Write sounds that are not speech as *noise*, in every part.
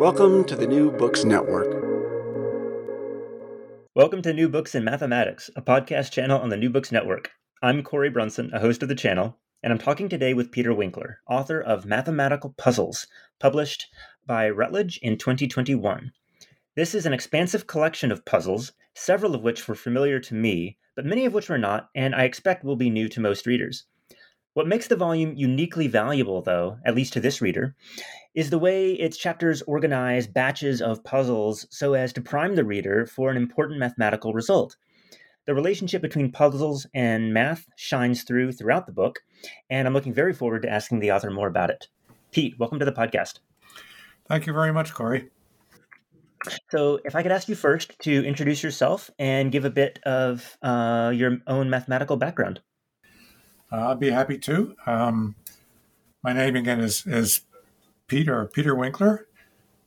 Welcome to the New Books Network. Welcome to New Books in Mathematics, a podcast channel on the New Books Network. I'm Cory Brunson, a host of the channel, and I'm talking today with Peter Winkler, author of Mathematical Puzzles, published by Routledge in 2021. This is an expansive collection of puzzles, several of which were familiar to me, but many of which were not, and I expect will be new to most readers. What makes the volume uniquely valuable, though, at least to this reader, is the way its chapters organize batches of puzzles so as to prime the reader for an important mathematical result. The relationship between puzzles and math shines through throughout the book, and I'm looking very forward to asking the author more about it. Pete, welcome to the podcast. Thank you very much, Cory. So, if I could ask you first to introduce yourself and give a bit of uh, your own mathematical background. Uh, I'd be happy to. Um, my name again is, is Peter Peter Winkler.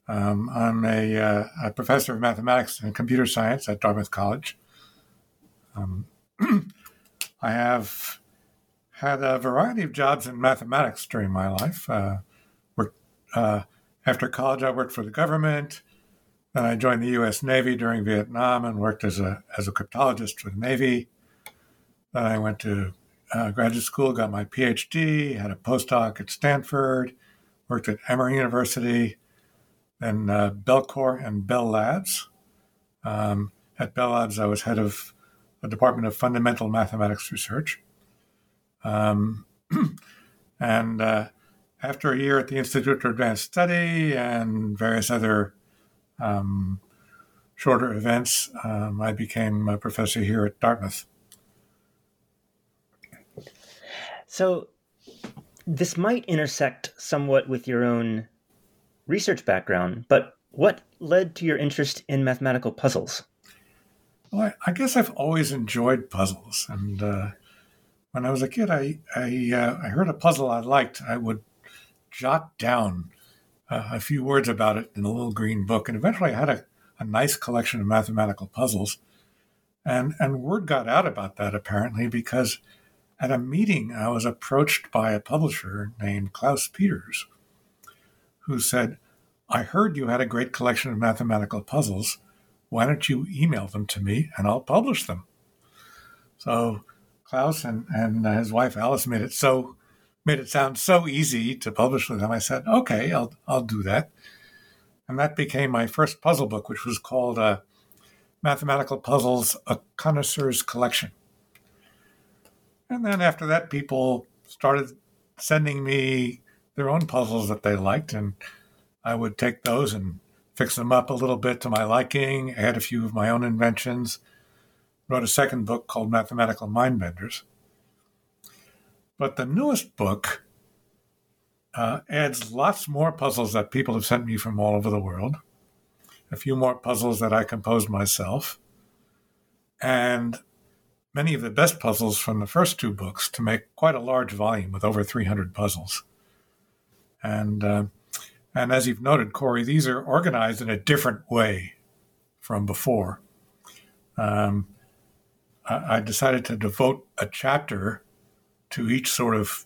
Um, I'm a, uh, a, professor of mathematics and computer science at Dartmouth College. Um, *clears throat* I have had a variety of jobs in mathematics during my life. Uh, worked, uh, after college, I worked for the government. Then I joined the U.S. Navy during Vietnam and worked as a as a cryptologist for the Navy. Then I went to uh, graduate school, got my PhD, had a postdoc at Stanford, worked at Emory University, then uh, Bellcore and Bell Labs. Um, at Bell Labs, I was head of the Department of Fundamental Mathematics Research. Um, *clears throat* and uh, after a year at the Institute for Advanced Study and various other um, shorter events, um, I became a professor here at Dartmouth. So, this might intersect somewhat with your own research background, but what led to your interest in mathematical puzzles? Well, I, I guess I've always enjoyed puzzles, and uh, when I was a kid, I I, uh, I, heard a puzzle I liked. I would jot down uh, a few words about it in a little green book, and eventually I had a, a nice collection of mathematical puzzles. And and word got out about that apparently because at a meeting, I was approached by a publisher named Klaus Peters, who said, I heard you had a great collection of mathematical puzzles. Why don't you email them to me and I'll publish them? So Klaus and, and his wife Alice made it so made it sound so easy to publish with them. I said, okay, I'll I'll do that. And that became my first puzzle book, which was called uh, Mathematical Puzzles: A Connoisseur's Collection. And then after that, people started sending me their own puzzles that they liked, and I would take those and fix them up a little bit to my liking, add a few of my own inventions. Wrote a second book called Mathematical Mindbenders. But the newest book uh, adds lots more puzzles that people have sent me from all over the world, a few more puzzles that I composed myself, and many of the best puzzles from the first two books to make quite a large volume with over 300 puzzles. And uh, and as you've noted, Cory, these are organized in a different way from before. um, I, I decided to devote a chapter to each sort of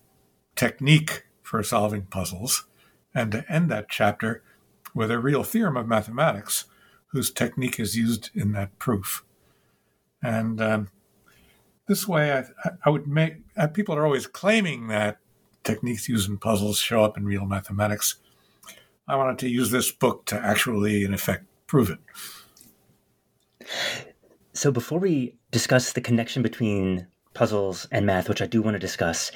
technique for solving puzzles, and to end that chapter with a real theorem of mathematics whose technique is used in that proof. And um, this way, I, I would make uh, people are always claiming that techniques used in puzzles show up in real mathematics. I wanted to use this book to actually, in effect, prove it. So before we discuss the connection between puzzles and math, which I do want to discuss,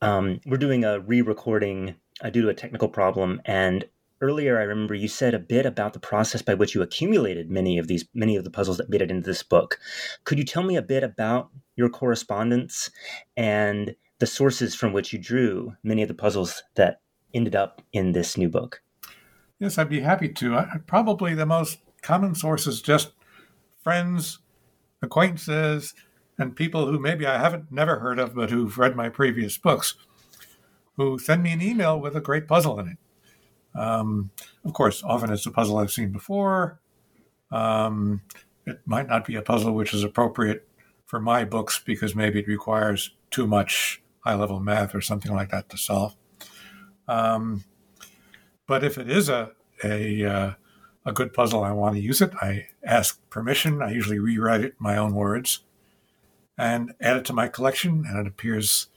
um, we're doing a re-recording uh, due to a technical problem, and earlier I remember you said a bit about the process by which you accumulated many of these many of the puzzles that made it into this book. Could you tell me a bit about your correspondence and the sources from which you drew many of the puzzles that ended up in this new book? Yes, I'd be happy to. I, probably the most common source is just friends, acquaintances, and people who maybe I haven't never heard of, but who've read my previous books, who send me an email with a great puzzle in it. Um, of course, often it's a puzzle I've seen before. Um, it might not be a puzzle which is appropriate for my books because maybe it requires too much high level math or something like that to solve. Um, but if it is a a, uh, a good puzzle, I want to use it. I ask permission. I usually rewrite it in my own words and add it to my collection, and it appears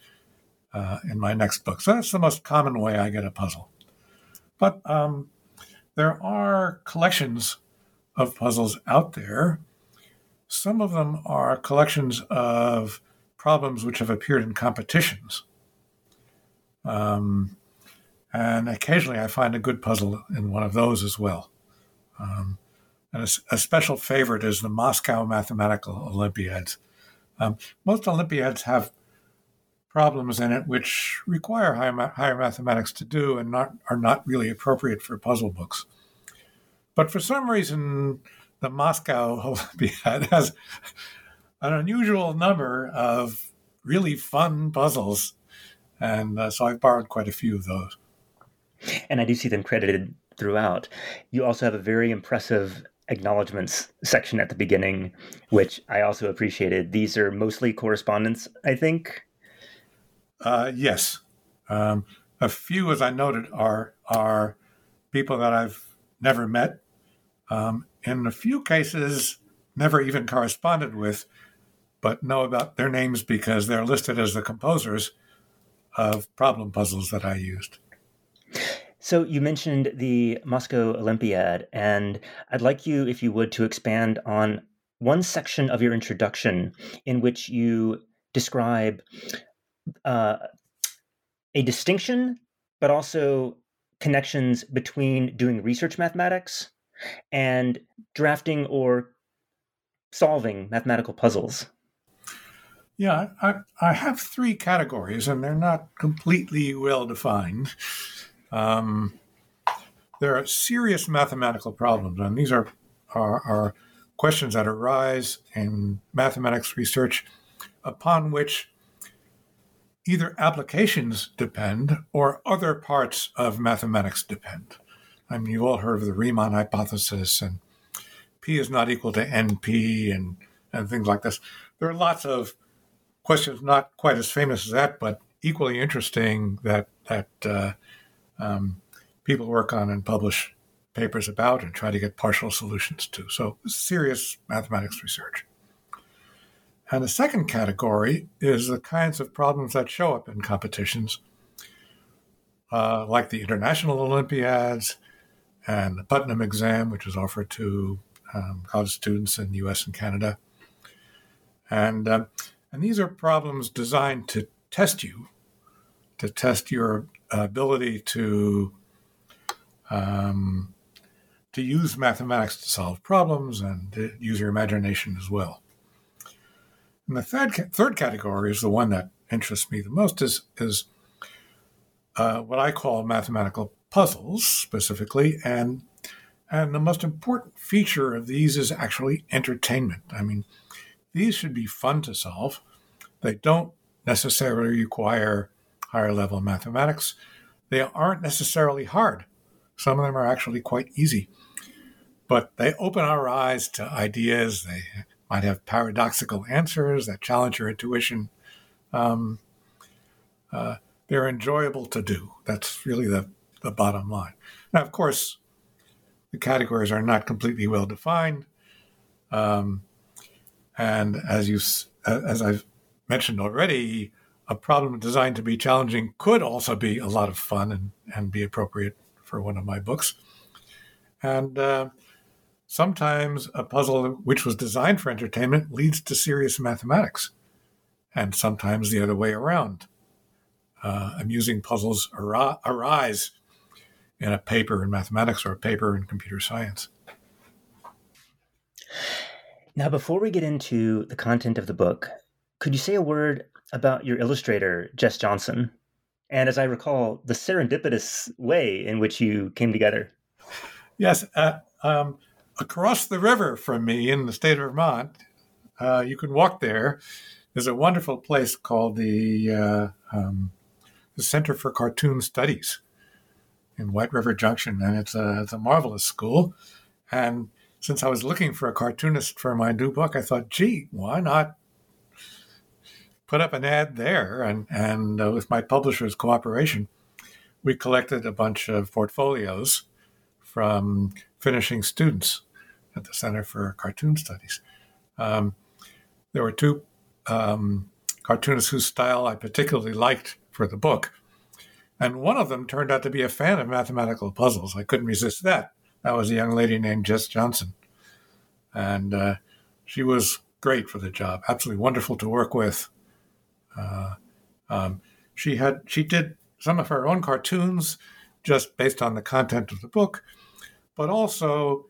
uh, in my next book. So that's the most common way I get a puzzle. But um, there are collections of puzzles out there. Some of them are collections of problems which have appeared in competitions. Um, and occasionally I find a good puzzle in one of those as well. Um, and a, a, special favorite is the Moscow Mathematical Olympiads. Um, most Olympiads have problems in it which require higher, higher mathematics to do and not, are not really appropriate for puzzle books. But for some reason, the Moscow *laughs* Olympiad has an unusual number of really fun puzzles. And uh, so I've borrowed quite a few of those. And I do see them credited throughout. You also have a very impressive acknowledgments section at the beginning, which I also appreciated. These are mostly correspondence, I think. Uh, yes, um, a few, as I noted, are are people that I've never met. Um, in a few cases, never even corresponded with, but know about their names because they're listed as the composers of problem puzzles that I used. So you mentioned the Moscow Olympiad, and I'd like you, if you would, to expand on one section of your introduction in which you describe uh, a distinction, but also connections between doing research mathematics and drafting or solving mathematical puzzles. Yeah, I, I have three categories, and they're not completely well defined. Um, there are serious mathematical problems, and these are, are, are questions that arise in mathematics research upon which either applications depend or other parts of mathematics depend. I mean, you've all heard of the Riemann hypothesis and P is not equal to NP and, and things like this. There are lots of questions not quite as famous as that, but equally interesting that, that uh, um, people work on and publish papers about and try to get partial solutions to. So, serious mathematics research. And the second category is the kinds of problems that show up in competitions, uh, like the International Olympiads and the Putnam exam, which is offered to um, college students in the US and Canada. And, uh, and these are problems designed to test you, to test your ability to um, to use mathematics to solve problems and to use your imagination as well. And the third, third category is the one that interests me the most is, is uh, what I call mathematical puzzles specifically. And, and the most important feature of these is actually entertainment. I mean, these should be fun to solve. They don't necessarily require higher level mathematics. They aren't necessarily hard. Some of them are actually quite easy. But they open our eyes to ideas. They might have paradoxical answers that challenge your intuition. Um, uh, they're enjoyable to do. That's really the, the bottom line. Now, of course, the categories are not completely well defined. Um, and as you as I've mentioned already, a problem designed to be challenging could also be a lot of fun and, and be appropriate for one of my books. And uh, sometimes a puzzle which was designed for entertainment leads to serious mathematics, and sometimes the other way around. Uh, amusing puzzles ar- arise in a paper in mathematics or a paper in computer science. Now, before we get into the content of the book, could you say a word about your illustrator, Jess Johnson? And as I recall, the serendipitous way in which you came together. Yes. Uh, um, across the river from me in the state of Vermont, uh, you can walk there. There's a wonderful place called the, uh, um, the Center for Cartoon Studies in White River Junction, and it's a, it's a marvelous school. And since I was looking for a cartoonist for my new book, I thought, gee, why not put up an ad there? And, and uh, with my publisher's cooperation, we collected a bunch of portfolios from finishing students at the Center for Cartoon Studies. Um, there were two um, cartoonists whose style I particularly liked for the book. And one of them turned out to be a fan of mathematical puzzles. I couldn't resist that. That was a young lady named Jess Johnson. And uh, she was great for the job, absolutely wonderful to work with. Uh, um, she had she did some of her own cartoons just based on the content of the book, but also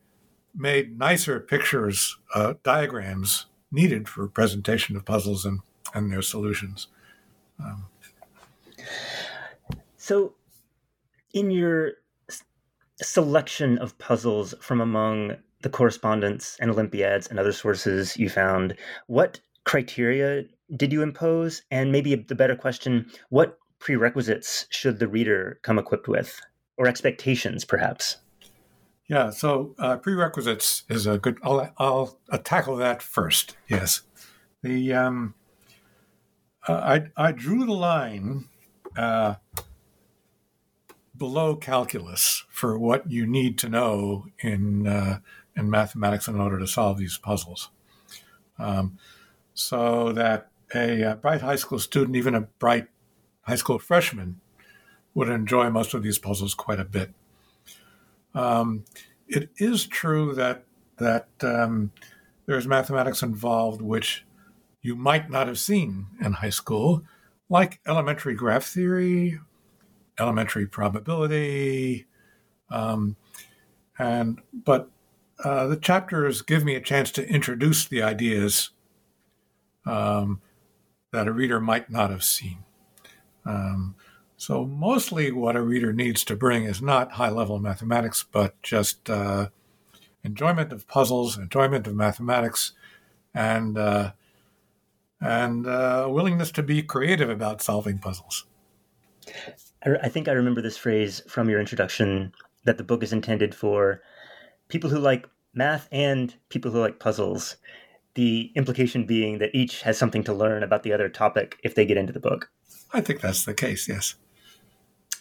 made nicer pictures, uh, diagrams needed for presentation of puzzles and, and their solutions. Um, so, in your selection of puzzles from among the correspondence and Olympiads and other sources you found, what criteria did you impose? And maybe the better question, what prerequisites should the reader come equipped with, or expectations, perhaps? Yeah, so uh, prerequisites is a good. I'll, I'll, I'll, tackle that first. Yes, the um, uh, I I drew the line uh, below calculus for what you need to know in uh, in mathematics in order to solve these puzzles. Um, so that a, a, bright high school student, even a bright high school freshman, would enjoy most of these puzzles quite a bit. Um, it is true that that um, there's mathematics involved which you might not have seen in high school, like elementary graph theory elementary probability. Um, and but uh, the chapters give me a chance to introduce the ideas um, that a reader might not have seen. Um, so mostly what a reader needs to bring is not high level mathematics, but just uh, enjoyment of puzzles, enjoyment of mathematics, and uh, and uh, willingness to be creative about solving puzzles. I, think I remember this phrase from your introduction that the book is intended for people who like math and people who like puzzles. The implication being that each has something to learn about the other topic if they get into the book. I think that's the case, yes.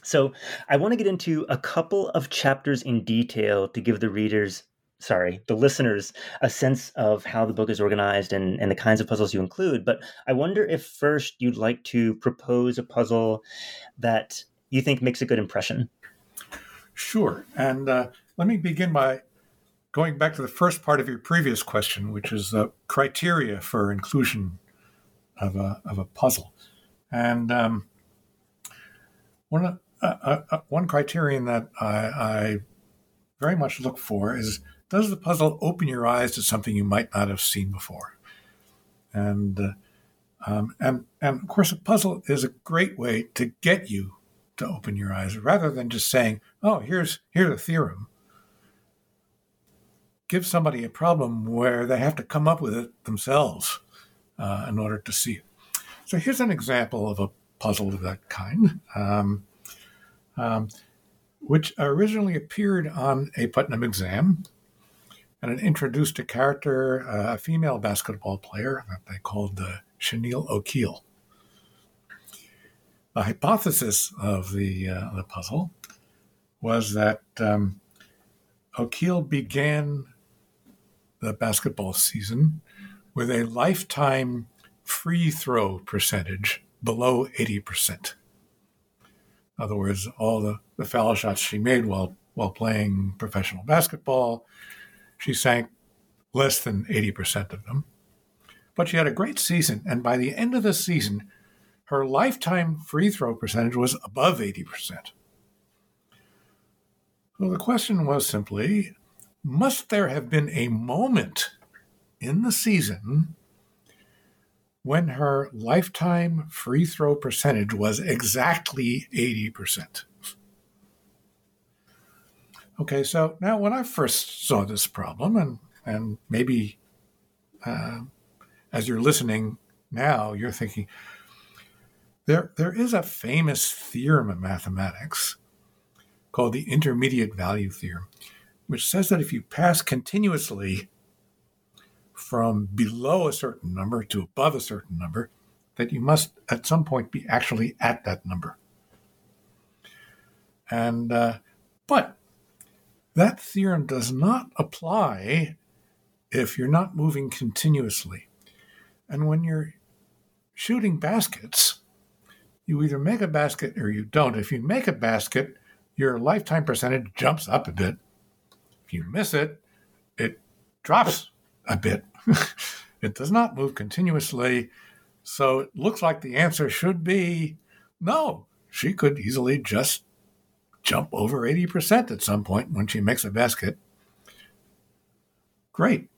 So I want to get into a couple of chapters in detail to give the readers sorry, the listeners a sense of how the book is organized and, and the kinds of puzzles you include. But I wonder if first you'd like to propose a puzzle that you think makes a good impression? Sure. And uh, let me begin by going back to the first part of your previous question, which is the criteria for inclusion of a, of a puzzle. And um, one, uh, uh, one criterion that I, I very much look for is does the puzzle open your eyes to something you might not have seen before? And uh, um, and and of course, a puzzle is a great way to get you to open your eyes rather than just saying, oh, here's, here's a theorem. Give somebody a problem where they have to come up with it themselves uh, in order to see it. So here's an example of a puzzle of that kind, um, um, which originally appeared on a Putnam exam. and it introduced a character, uh, a female basketball player that they called uh, Shanille O'Keal. The hypothesis of the, uh, the puzzle was that um, O'Keal began the basketball season with a lifetime free throw percentage below 80%. In other words, all the, the foul shots she made while, while playing professional basketball, she sank less than 80% of them. But she had a great season, and by the end of the season, her lifetime free throw percentage was above 80%. So the question was simply must there have been a moment in the season when her lifetime free throw percentage was exactly 80%? Okay, so now when I first saw this problem, and, and maybe uh, as you're listening now, you're thinking, there, there is a famous theorem in mathematics called the intermediate value theorem, which says that if you pass continuously from below a certain number to above a certain number, that you must at some point be actually at that number. And uh, but that theorem does not apply if you're not moving continuously. And when you're shooting baskets, you either make a basket or you don't. If you make a basket, your lifetime percentage jumps up a bit. If you miss it, it drops a bit. *laughs* it does not move continuously. So it looks like the answer should be no. She could easily just jump over 80% at some point when she makes a basket. Great.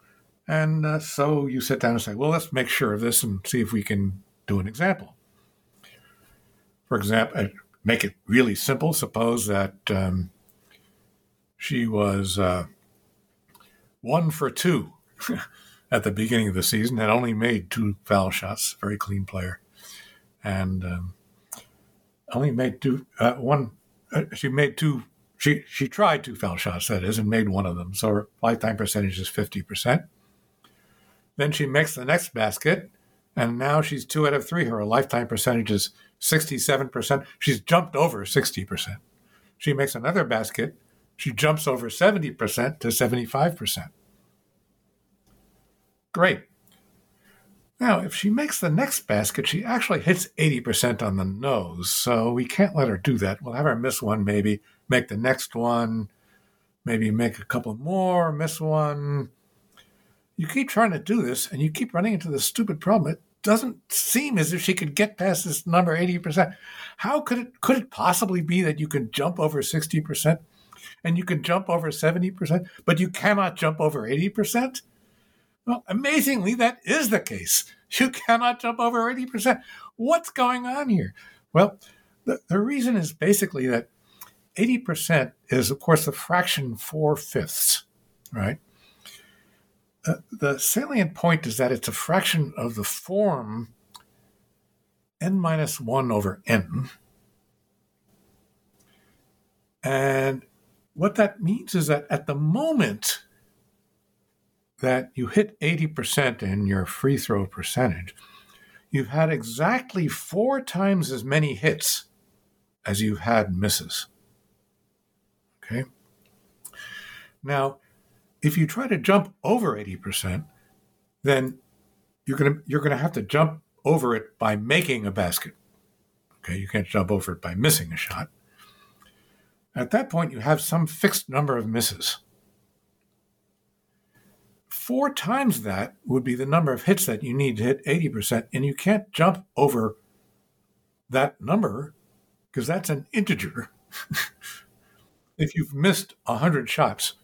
And uh, so you sit down and say, well, let's make sure of this and see if we can do an example. For example, make it really simple. Suppose that um, she was uh, one for two *laughs* at the beginning of the season, had only made two foul shots, very clean player, and um, only made two. Uh, one, uh, she made two. She she tried two foul shots, that is, and made one of them. So her lifetime percentage is fifty percent. Then she makes the next basket, and now she's two out of three. Her lifetime percentage is 67%. She's jumped over 60%. She makes another basket. She jumps over 70% to 75%. Great. Now, if she makes the next basket, she actually hits 80% on the nose. So we can't let her do that. We'll have her miss one, maybe, make the next one, maybe make a couple more, miss one. You keep trying to do this and you keep running into this stupid problem. It doesn't seem as if she could get past this number 80%. How could it could it possibly be that you can jump over 60% and you can jump over 70%, but you cannot jump over 80%? Well, amazingly, that is the case. You cannot jump over 80%. What's going on here? Well, the, the reason is basically that 80% is, of course, the fraction four fifths, right? Uh, the salient point is that it's a fraction of the form n minus 1 over n. And what that means is that at the moment that you hit 80% in your free throw percentage, you've had exactly four times as many hits as you've had misses. Okay? Now, if you try to jump over 80%, then you're going to you're going to have to jump over it by making a basket. Okay, you can't jump over it by missing a shot. At that point, you have some fixed number of misses. Four times that would be the number of hits that you need to hit 80%, and you can't jump over that number because that's an integer. *laughs* if you've missed 100 shots,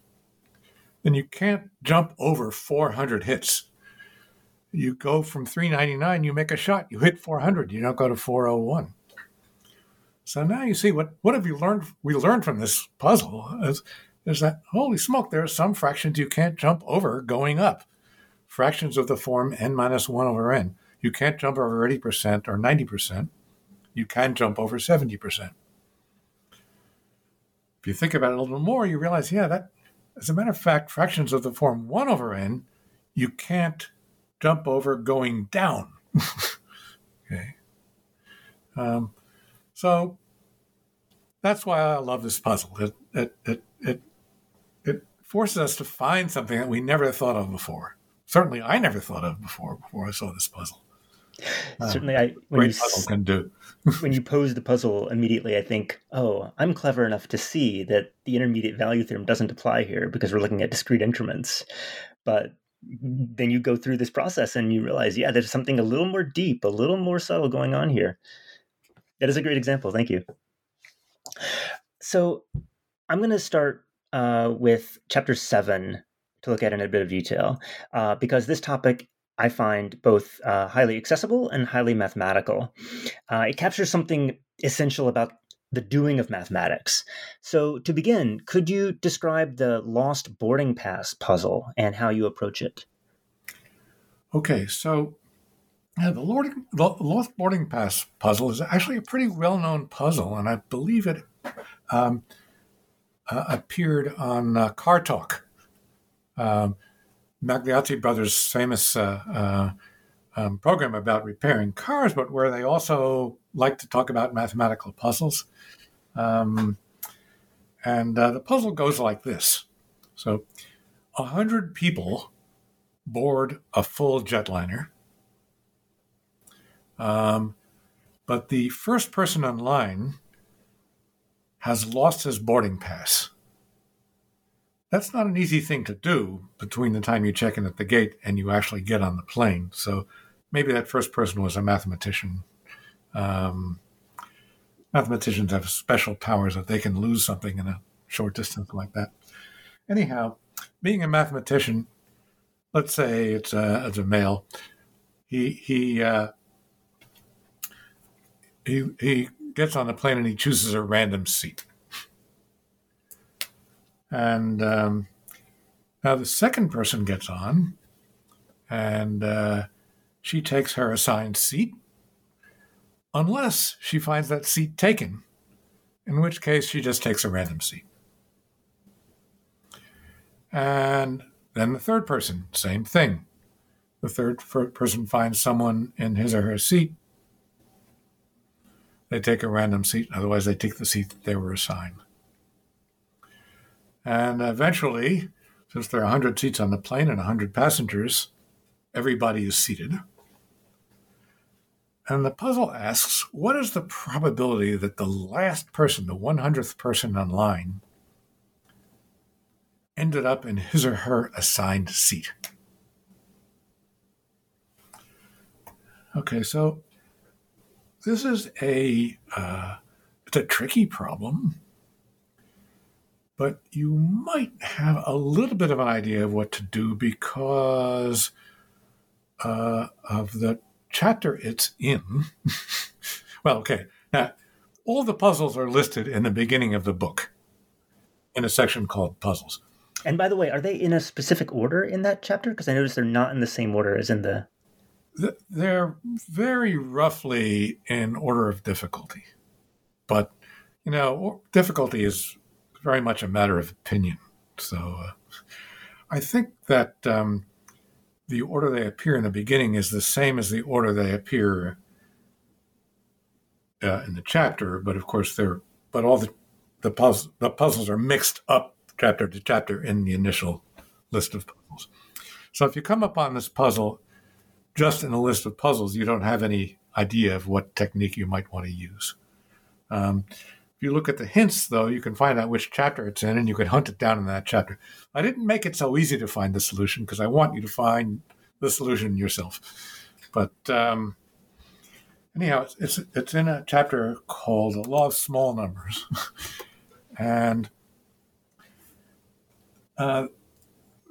then you can't jump over 400 hits. You go from 399, you make a shot, you hit 400, you don't go to 401. So now you see what what have you learned? We learned from this puzzle is, is that holy smoke, there are some fractions you can't jump over going up. Fractions of the form n minus one over n. You can't jump over 80% or 90%. You can jump over 70%. If you think about it a little more, you realize, yeah, that as a matter of fact, fractions of the form 1 over n, you can't jump over going down. *laughs* okay. Um, so that's why I love this puzzle. It, it, it, it forces us to find something that we never thought of before. Certainly, I never thought of before before I saw this puzzle. Uh, Certainly, I when great you puzzle can do. *laughs* when you pose the puzzle immediately, I think, oh, I'm clever enough to see that the intermediate value theorem doesn't apply here because we're looking at discrete increments. But then you go through this process and you realize, yeah, there's something a little more deep, a little more subtle going on here. That is a great example. Thank you. So I'm going to start uh, with chapter seven to look at in a bit of detail uh, because this topic I find both uh, highly accessible and highly mathematical. Uh, it captures something essential about the doing of mathematics. So, to begin, could you describe the lost boarding pass puzzle and how you approach it? Okay, so yeah, the, Lord, lost boarding pass puzzle is actually a pretty well known puzzle, and I believe it um, uh, appeared on uh, Car Talk. Um, Magliozzi brothers' famous uh, uh, um, program about repairing cars, but where they also like to talk about mathematical puzzles. Um, and uh, the puzzle goes like this: so, a hundred people board a full jetliner, um, but the first person on line has lost his boarding pass. That's not an easy thing to do between the time you check in at the gate and you actually get on the plane. So maybe that first person was a mathematician. Um, mathematicians have special powers that they can lose something in a short distance like that. Anyhow, being a mathematician, let's say it's a, it's a male, he he uh, he he gets on the plane and he chooses a random seat. And um, now the second person gets on, and uh, she takes her assigned seat, unless she finds that seat taken, in which case she just takes a random seat. And then the third person, same thing. The third person finds someone in his or her seat. They take a random seat, otherwise, they take the seat that they were assigned. And eventually, since there are 100 seats on the plane and 100 passengers, everybody is seated. And the puzzle asks what is the probability that the last person, the 100th person on line, ended up in his or her assigned seat? Okay, so this is a uh, it's a tricky problem but you might have a little bit of an idea of what to do because uh, of the chapter it's in. *laughs* well, okay. Now, all the puzzles are listed in the beginning of the book in a section called puzzles. And by the way, are they in a specific order in that chapter? Because I noticed they're not in the same order as in the. They're very roughly in order of difficulty. But, you know, difficulty is very much a matter of opinion. So uh, I think that um, the order they appear in the beginning is the same as the order they appear uh, in the chapter, but of course they're but all the the, the puzzles are mixed up chapter to chapter in the initial list of puzzles. So if you come upon this puzzle just in a list of puzzles, you don't have any idea of what technique you might want to use. Um, if you look at the hints, though, you can find out which chapter it's in and you can hunt it down in that chapter. I didn't make it so easy to find the solution because I want you to find the solution yourself. But um, anyhow, it's, it's, it's in a chapter called The Law of Small Numbers. *laughs* and uh,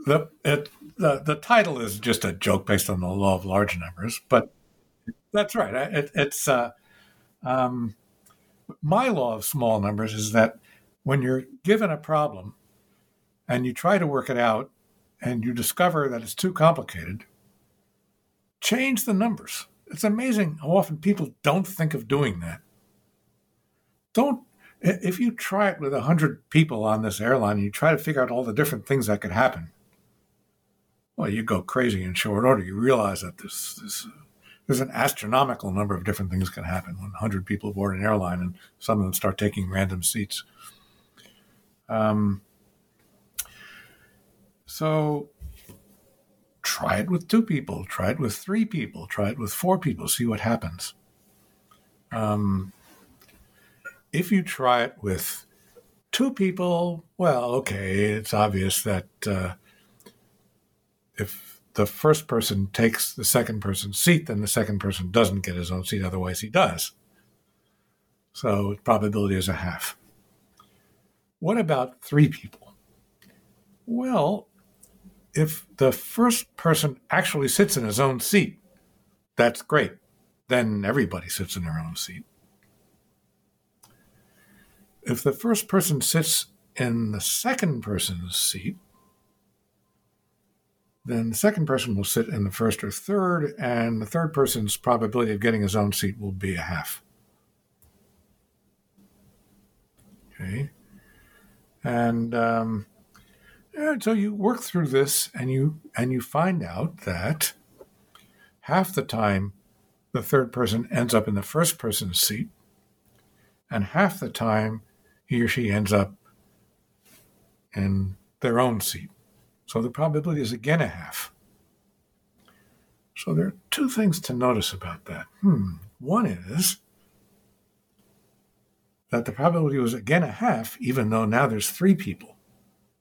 the, it, the, the title is just a joke based on the law of large numbers, but that's right. It, it's uh, um, my law of small numbers is that when you're given a problem and you try to work it out and you discover that it's too complicated, change the numbers. It's amazing how often people don't think of doing that. Don't if you try it with 100 people on this airline and you try to figure out all the different things that could happen, well, you go crazy in short order. You realize that this, this there's an astronomical number of different things can happen when 100 people board an airline and some of them start taking random seats. Um, so try it with two people, try it with three people, try it with four people, see what happens. Um, if you try it with two people, well, okay, it's obvious that uh, if the first person takes the second person's seat, then the second person doesn't get his own seat, otherwise, he does. So probability is a half. What about three people? Well, if the first person actually sits in his own seat, that's great. Then everybody sits in their own seat if the first person sits in the second person's seat, then the second person will sit in the first or third, and the third person's probability of getting his own seat will be a half. Okay. And, um, so you work through this and you and you find out that half the time the third person ends up in the first person's seat and half the time he or she ends up in their own seat. So the probability is again a half. So there are two things to notice about that. Hmm. One is that the probability was again a half, even though now there's three people,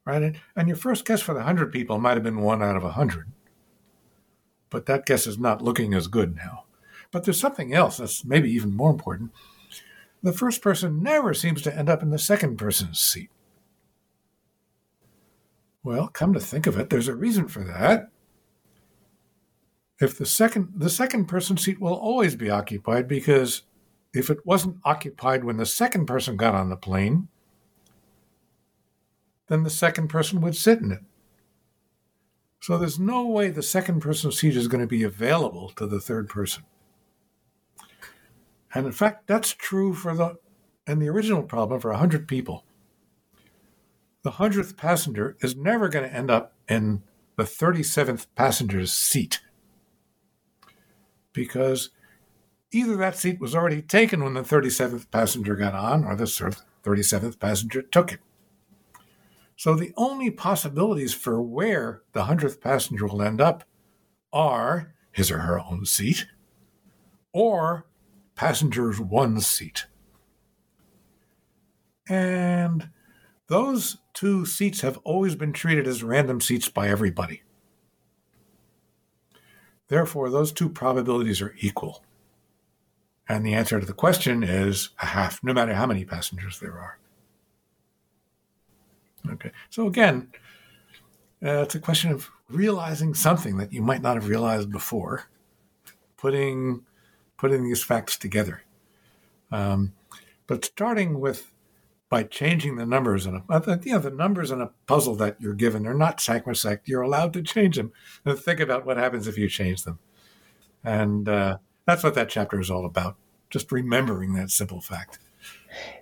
right? And your first guess for the 100 people might have been one out of a 100. But that guess is not looking as good now. But there's something else that's maybe even more important the first person never seems to end up in the second person's seat. Well, come to think of it, there's a reason for that. If the second the second person's seat will always be occupied because if it wasn't occupied when the second person got on the plane, then the second person would sit in it. So there's no way the second person's seat is going to be available to the third person. And in fact, that's true for the in the original problem for 100 people. The 100th passenger is never going to end up in the 37th passenger's seat because either that seat was already taken when the 37th passenger got on or the 37th passenger took it. So the only possibilities for where the 100th passenger will end up are his or her own seat or passenger's one seat. And those two seats have always been treated as random seats by everybody. Therefore, those two probabilities are equal. And the answer to the question is a half, no matter how many passengers there are. Okay, so again, uh, it's a question of realizing something that you might not have realized before, putting putting these facts together. Um, but starting with by changing the numbers in a you know the numbers in a puzzle that you're given are not sacrosanct. You're allowed to change them and think about what happens if you change them, and uh, that's what that chapter is all about. Just remembering that simple fact.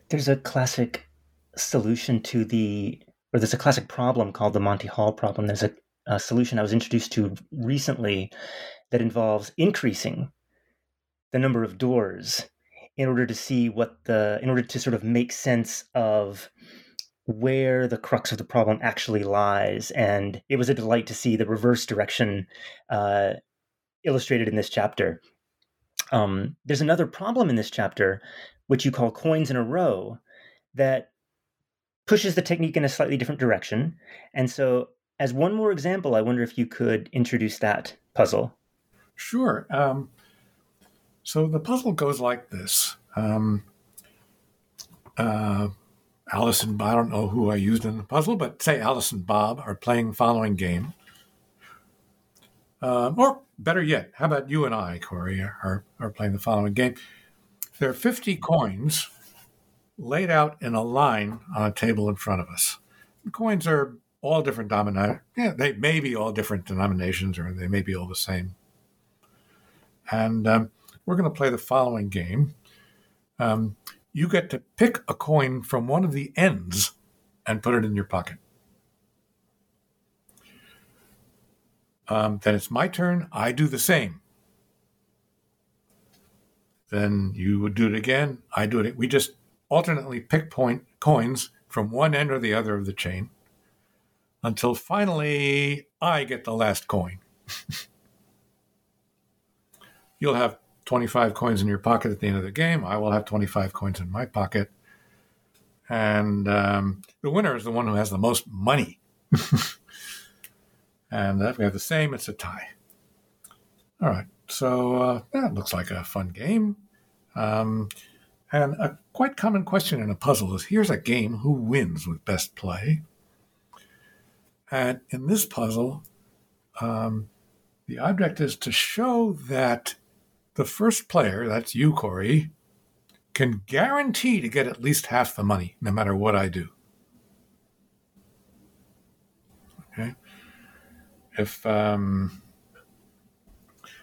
There's a classic solution to the, or there's a classic problem called the Monty Hall problem. There's a, a solution I was introduced to recently that involves increasing the number of doors in order to see what the in order to sort of make sense of where the crux of the problem actually lies. And it was a delight to see the reverse direction uh, illustrated in this chapter. Um, there's another problem in this chapter which you call coins in a row that pushes the technique in a slightly different direction. And so as one more example i wonder if you could introduce that puzzle. Sure. Um, so the puzzle goes like this. Um, uh, Alice and I don't know who I used in the puzzle, but say Alice and Bob are playing following game. Uh, or better yet, how about you and I, Cory, are, are playing the following game? There are 50 coins laid out in a line on a table in front of us. The coins are all different denominations. Yeah, they may be all different denominations or they may be all the same. And um, we're going to play the following game. Um, you get to pick a coin from one of the ends and put it in your pocket. Um, then it's my turn. I do the same. Then you would do it again. I do it. We just alternately pick point coins from one end or the other of the chain until finally I get the last coin. *laughs* You'll have 25 coins in your pocket at the end of the game. I will have 25 coins in my pocket. And um, the winner is the one who has the most money. *laughs* and if we have the same, it's a tie. All right. So uh, that looks like a fun game. Um, and a quite common question in a puzzle is here's a game, who wins with best play? And in this puzzle, um, the object is to show that the first player, that's you, Cory, can guarantee to get at least half the money, no matter what I do. Okay. If um,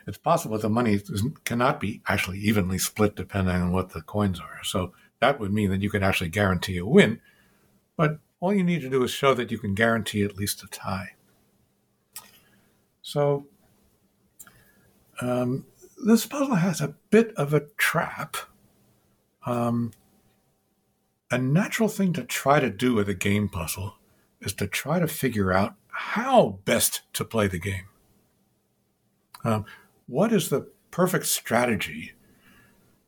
it's possible the money cannot be actually evenly split depending on what the coins are. So that would mean that you could actually guarantee a win. But all you need to do is show that you can guarantee at least a tie. So um, this puzzle has a bit of a trap. Um, a natural thing to try to do with a game puzzle is to try to figure out how best to play the game. Um, what is the perfect strategy?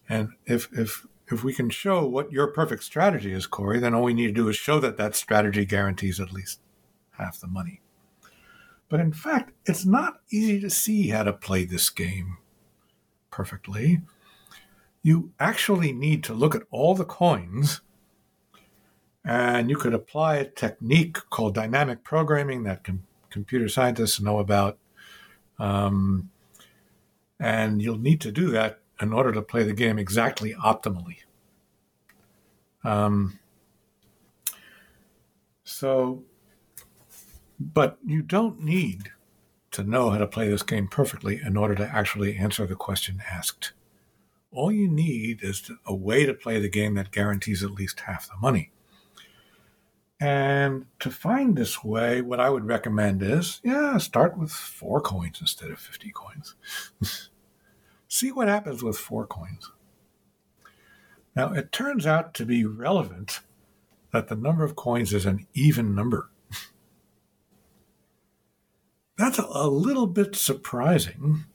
And if if if we can show what your perfect strategy is, Cory, then all we need to do is show that that strategy guarantees at least half the money. But in fact, it's not easy to see how to play this game perfectly. You actually need to look at all the coins, and you could apply a technique called dynamic programming that com- computer scientists know about. Um, and you'll need to do that in order to play the game exactly optimally. Um, so, but you don't need to know how to play this game perfectly in order to actually answer the question asked. All you need is a way to play the game that guarantees at least half the money. And to find this way, what I would recommend is yeah, start with four coins instead of 50 coins. *laughs* See what happens with four coins. Now, it turns out to be relevant that the number of coins is an even number. That's a little bit surprising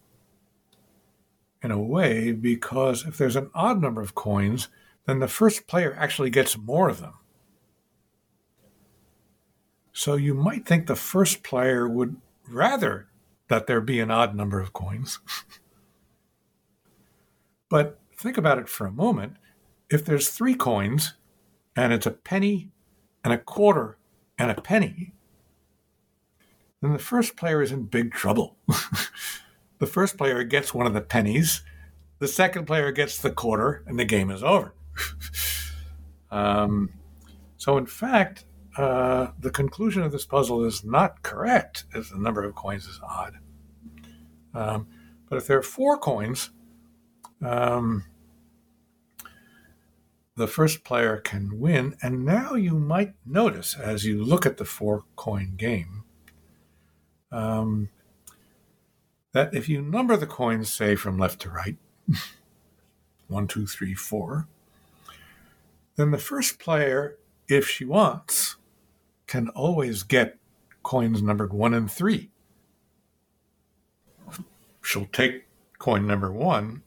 in a way because if there's an odd number of coins, then the first player actually gets more of them. So you might think the first player would rather that there be an odd number of coins. *laughs* but think about it for a moment. If there's three coins and it's a penny and a quarter and a penny, then the first player is in big trouble. *laughs* the first player gets one of the pennies, the second player gets the quarter, and the game is over. *laughs* um, so, in fact, uh, the conclusion of this puzzle is not correct if the number of coins is odd. Um, but if there are four coins, um, the first player can win. And now you might notice as you look at the four coin game um, that if you number the coins, say from left to right, *laughs* one, two, three, four, then the first player, if she wants, can always get coins numbered one and three. She'll take coin number one,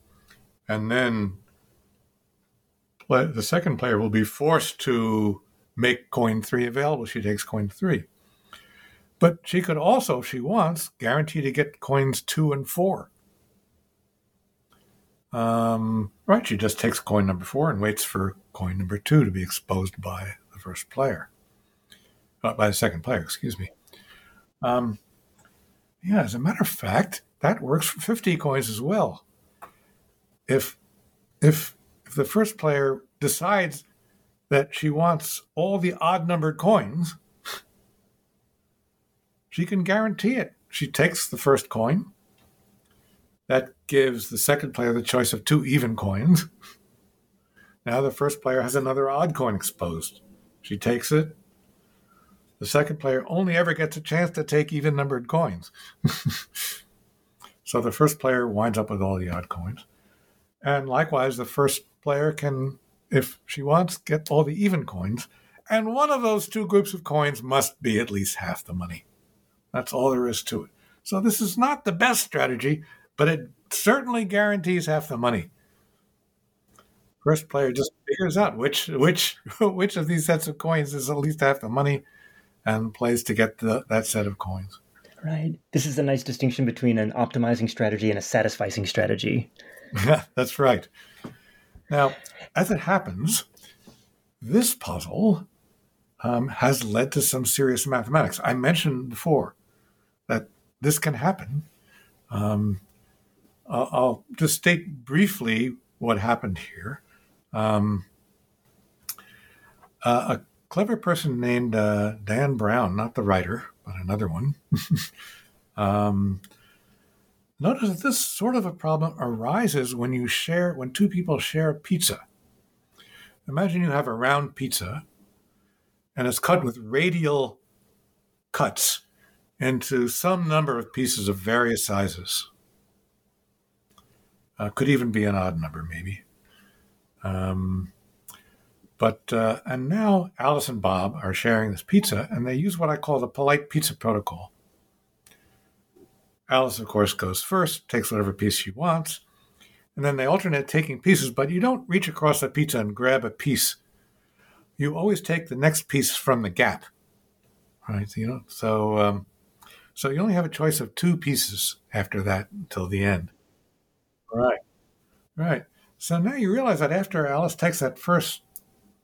and then the second player will be forced to make coin three available. She takes coin three. But she could also, if she wants, guarantee to get coins two and four. Um, right, she just takes coin number four and waits for coin number two to be exposed by the first player, uh, by the second player, excuse me. Um, yeah, as a matter of fact, that works for 50 coins as well. If if if the first player decides that she wants all the odd numbered coins, she can guarantee it. She takes the first coin. That gives the second player the choice of two even coins. Now the first player has another odd coin exposed. She takes it. The second player only ever gets a chance to take even numbered coins. *laughs* so the first player winds up with all the odd coins. And likewise, the first player can, if she wants, get all the even coins. And one of those two groups of coins must be at least half the money. That's all there is to it. So this is not the best strategy, but it certainly guarantees half the money. First player just figures out which which *laughs* which of these sets of coins is at least half the money, and plays to get the, that set of coins. Right. This is a nice distinction between an optimizing strategy and a satisficing strategy. *laughs* That's right. Now, as it happens, this puzzle um, has led to some serious mathematics. I mentioned before this can happen. Um, I'll, just state briefly what happened here. Um, uh, a clever person named uh, Dan Brown, not the writer, but another one, *laughs* um, notice that this sort of a problem arises when you share when two people share a pizza. Imagine you have a round pizza, and it's cut with radial cuts into some number of pieces of various sizes. Uh, could even be an odd number, maybe. Um, but uh, and now Alice and Bob are sharing this pizza, and they use what I call the polite pizza protocol. Alice, of course, goes first, takes whatever piece she wants, and then they alternate taking pieces. But you don't reach across the pizza and grab a piece. You always take the next piece from the gap, right? You know, so um, so you only have a choice of two pieces after that until the end. Right, right. So now you realize that after Alice takes that first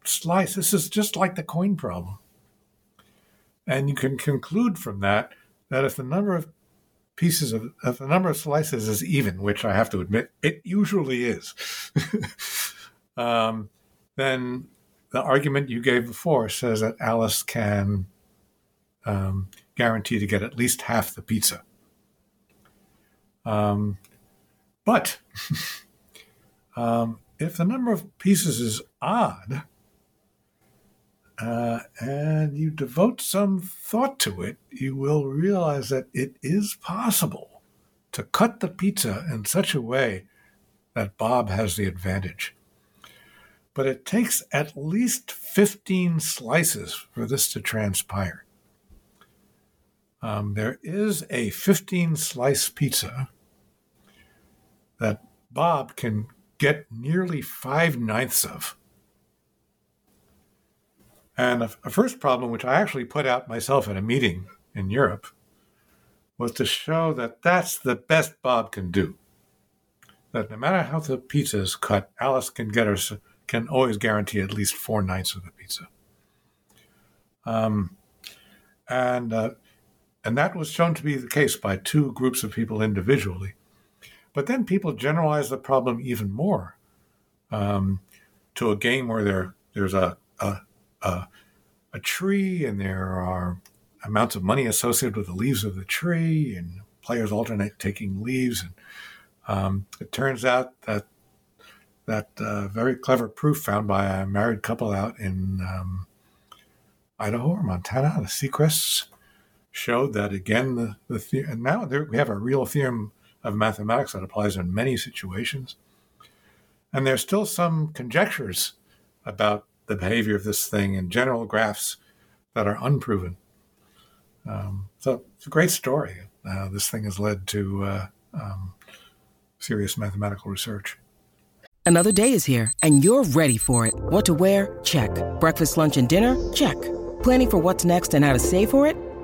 slice, this is just like the coin problem. And you can conclude from that that if the number of pieces of, if the number of slices is even, which I have to admit it usually is, *laughs* um, then the argument you gave before says that Alice can um, guarantee to get at least half the pizza. Um, but *laughs* Um, if the number of pieces is odd, uh, and you devote some thought to it, you will realize that it is possible to cut the pizza in such a way that Bob has the advantage. But it takes at least 15 slices for this to transpire. Um, there is a 15 slice pizza that Bob can get nearly five ninths of. And a, a, first problem, which I actually put out myself at a meeting in Europe, was to show that that's the best Bob can do. That no matter how the pizza is cut, Alice can get her can always guarantee at least four ninths of the pizza. Um, and uh, and that was shown to be the case by two groups of people individually. But then people generalize the problem even more um, to a game where there there's a, a, a a tree and there are amounts of money associated with the leaves of the tree, and players alternate taking leaves. And um, it turns out that that uh, very clever proof found by a married couple out in um, Idaho or Montana, the Seacrests, showed that again the, the, the and now there, we have a real theorem of mathematics that applies in many situations. And there's still some conjectures about the behavior of this thing in general graphs that are unproven. Um, so it's a great story. Uh, this thing has led to uh, um, serious mathematical research. Another day is here, and you're ready for it. What to wear? Check. Breakfast, lunch, and dinner? Check. Planning for what's next and how to save for it?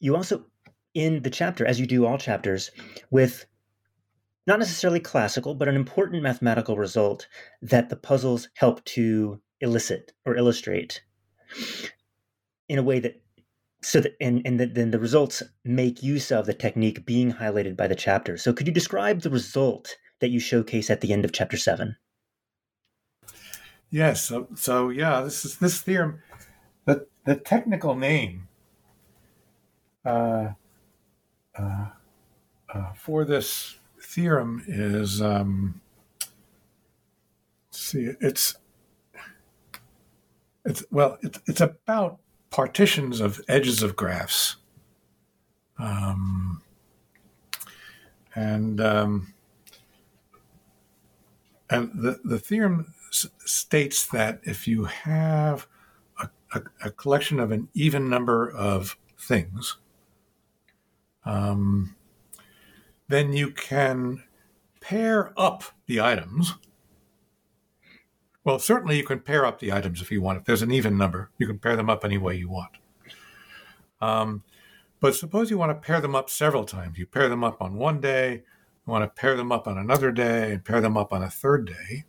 You also in the chapter, as you do all chapters, with not necessarily classical, but an important mathematical result that the puzzles help to elicit or illustrate in a way that so that and, and then the results make use of the technique being highlighted by the chapter. So could you describe the result that you showcase at the end of chapter 7 yes. So, so yeah this is this theorem the, the technical name uh, uh, uh, for this theorem is um, see it's it's well it's, it's about partitions of edges of graphs. Um, and um, and the, the theorem s- states that if you have a, a, a, collection of an even number of things um, then you can pair up the items. Well, certainly you can pair up the items if you want. If there's an even number, you can pair them up any way you want. Um, but suppose you want to pair them up several times. You pair them up on one day, you want to pair them up on another day, and pair them up on a third day.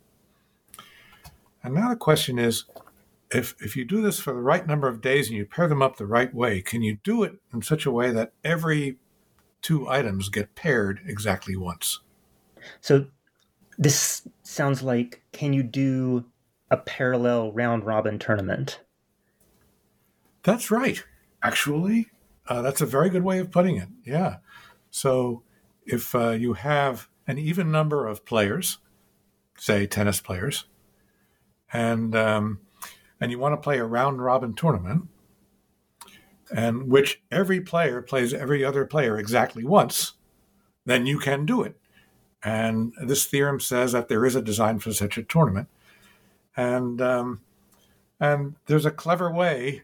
And now the question is if, if you do this for the right number of days and you pair them up the right way, can you do it in such a way that every two items get paired exactly once. So this sounds like can you do a parallel round robin tournament? That's right. Actually, uh, that's a very good way of putting it. Yeah. So if uh, you have an even number of players, say tennis players, and um, and you want to play a round robin tournament, and which every player plays every other player exactly once, then you can do it. And this theorem says that there is a design for such a tournament, and um, and there's a clever way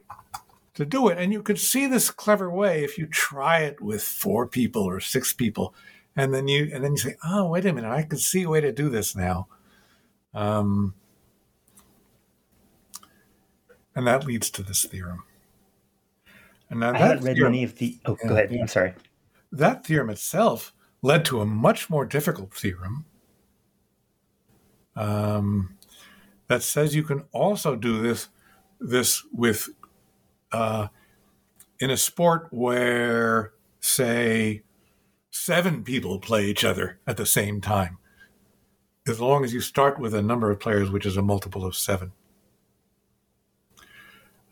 to do it. And you could see this clever way if you try it with four people or six people, and then you and then you say, "Oh, wait a minute, I can see a way to do this now." Um, and that leads to this theorem. And now I haven't read theorem, many of the. Oh, yeah, go ahead. I'm sorry. That theorem itself led to a much more difficult theorem um, that says you can also do this this with uh, in a sport where, say, seven people play each other at the same time, as long as you start with a number of players which is a multiple of seven.